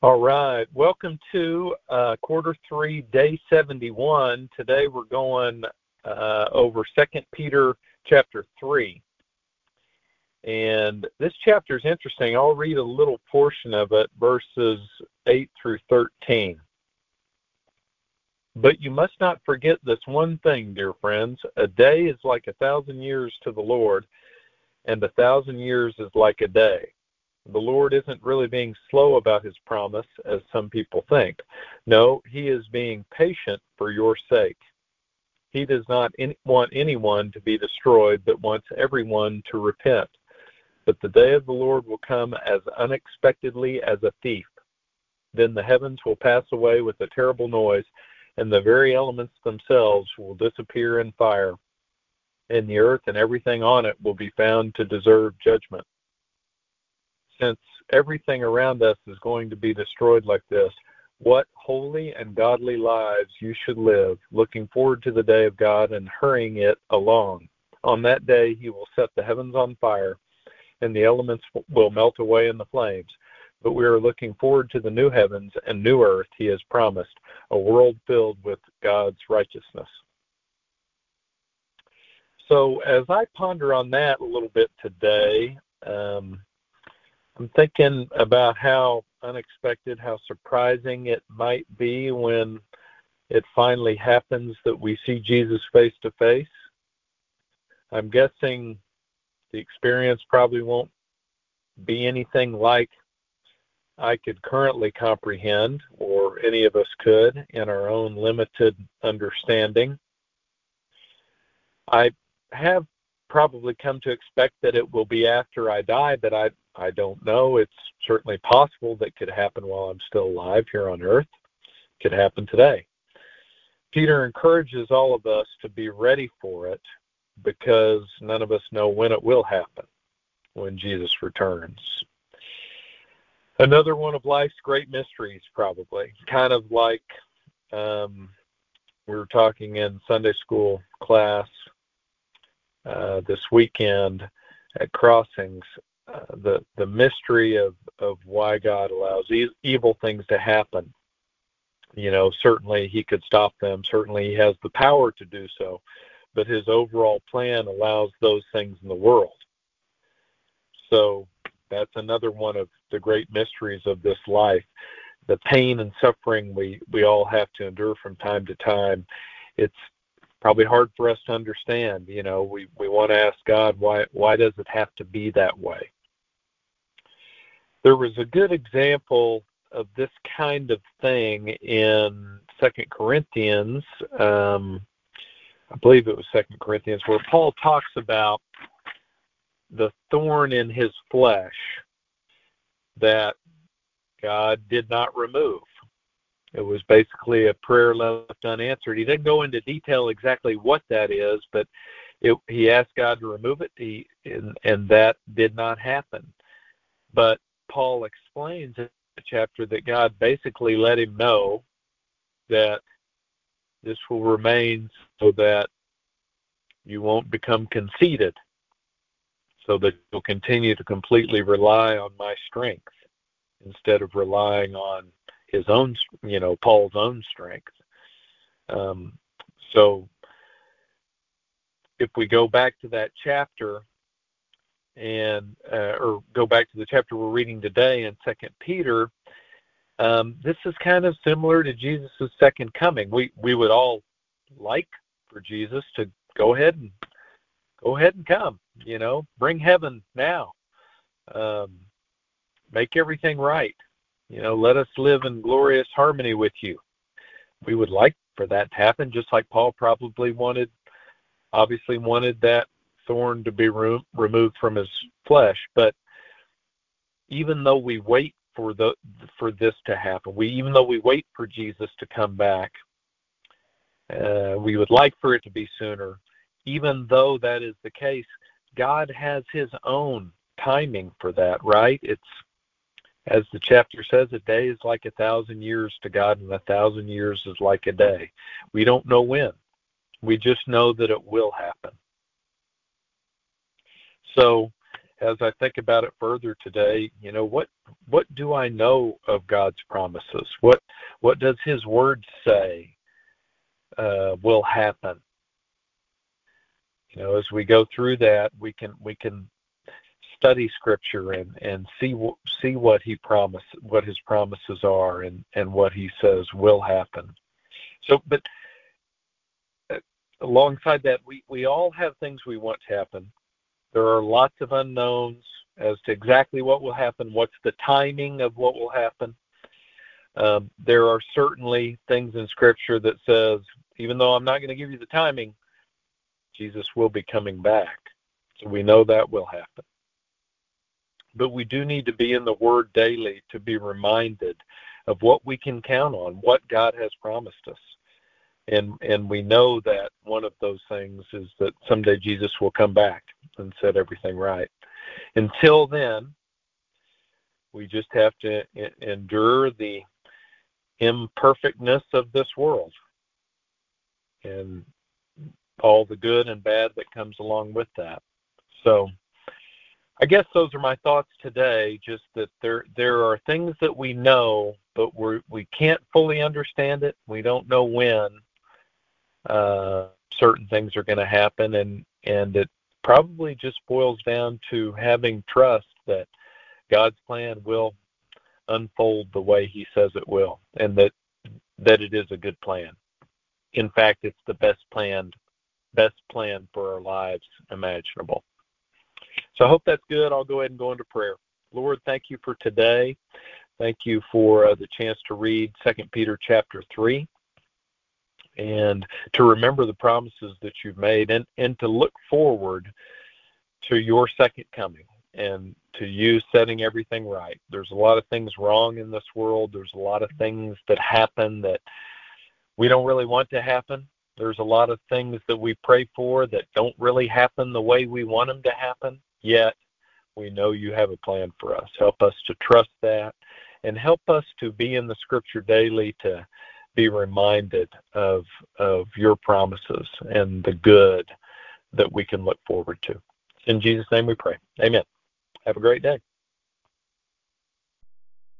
All right. Welcome to uh, quarter three, day 71. Today we're going uh, over Second Peter chapter 3. And this chapter is interesting. I'll read a little portion of it, verses 8 through 13. But you must not forget this one thing, dear friends. A day is like a thousand years to the Lord, and a thousand years is like a day the Lord isn't really being slow about his promise, as some people think. No, he is being patient for your sake. He does not want anyone to be destroyed, but wants everyone to repent. But the day of the Lord will come as unexpectedly as a thief. Then the heavens will pass away with a terrible noise, and the very elements themselves will disappear in fire, and the earth and everything on it will be found to deserve judgment since everything around us is going to be destroyed like this, what holy and godly lives you should live, looking forward to the day of God and hurrying it along. On that day, He will set the heavens on fire, and the elements will melt away in the flames. But we are looking forward to the new heavens and new earth He has promised, a world filled with God's righteousness. So, as I ponder on that a little bit today, um, I'm thinking about how unexpected, how surprising it might be when it finally happens that we see Jesus face to face. I'm guessing the experience probably won't be anything like I could currently comprehend, or any of us could, in our own limited understanding. I have probably come to expect that it will be after I die, but I I don't know. It's certainly possible that could happen while I'm still alive here on earth. Could happen today. Peter encourages all of us to be ready for it because none of us know when it will happen when Jesus returns. Another one of life's great mysteries, probably. Kind of like um, we were talking in Sunday school class uh, this weekend at Crossings uh, the the mystery of of why God allows e- evil things to happen. You know, certainly He could stop them. Certainly He has the power to do so, but His overall plan allows those things in the world. So that's another one of the great mysteries of this life. The pain and suffering we we all have to endure from time to time. It's probably hard for us to understand. You know, we we want to ask God why why does it have to be that way? there was a good example of this kind of thing in Second Corinthians. Um, I believe it was Second Corinthians, where Paul talks about the thorn in his flesh that God did not remove. It was basically a prayer left unanswered. He didn't go into detail exactly what that is, but it, he asked God to remove it, he, and, and that did not happen. But Paul explains in the chapter that God basically let him know that this will remain so that you won't become conceited, so that you'll continue to completely rely on my strength instead of relying on his own, you know, Paul's own strength. Um, so if we go back to that chapter, and uh, or go back to the chapter we're reading today in Second Peter. Um, this is kind of similar to Jesus' second coming. We we would all like for Jesus to go ahead and go ahead and come. You know, bring heaven now. Um, make everything right. You know, let us live in glorious harmony with you. We would like for that to happen, just like Paul probably wanted, obviously wanted that thorn to be re- removed from his flesh. But even though we wait for the for this to happen, we even though we wait for Jesus to come back, uh, we would like for it to be sooner. Even though that is the case, God has His own timing for that, right? It's as the chapter says, a day is like a thousand years to God, and a thousand years is like a day. We don't know when. We just know that it will happen. So as I think about it further today, you know, what what do I know of God's promises? What what does His Word say uh, will happen? You know, as we go through that, we can we can study Scripture and and see see what He promised, what His promises are, and and what He says will happen. So, but uh, alongside that, we we all have things we want to happen there are lots of unknowns as to exactly what will happen, what's the timing of what will happen. Um, there are certainly things in Scripture that says, even though I'm not going to give you the timing, Jesus will be coming back. So we know that will happen. But we do need to be in the Word daily to be reminded of what we can count on, what God has promised us. And and we know that one of those things is that someday Jesus will come back and set everything right. Until then, we just have to endure the imperfectness of this world and all the good and bad that comes along with that. So I guess those are my thoughts today. Just that there there are things that we know, but we we can't fully understand it. We don't know when uh, certain things are going to happen, and and it probably just boils down to having trust that God's plan will unfold the way he says it will and that that it is a good plan. In fact, it's the best planned best plan for our lives imaginable. So I hope that's good. I'll go ahead and go into prayer. Lord, thank you for today. Thank you for uh, the chance to read 2 Peter chapter 3 and to remember the promises that you've made and, and to look forward to your second coming and to you setting everything right. There's a lot of things wrong in this world. There's a lot of things that happen that we don't really want to happen. There's a lot of things that we pray for that don't really happen the way we want them to happen, yet we know you have a plan for us. Help us to trust that and help us to be in the scripture daily to be reminded of of your promises and the good that we can look forward to. In Jesus' name we pray. Amen. Have a great day.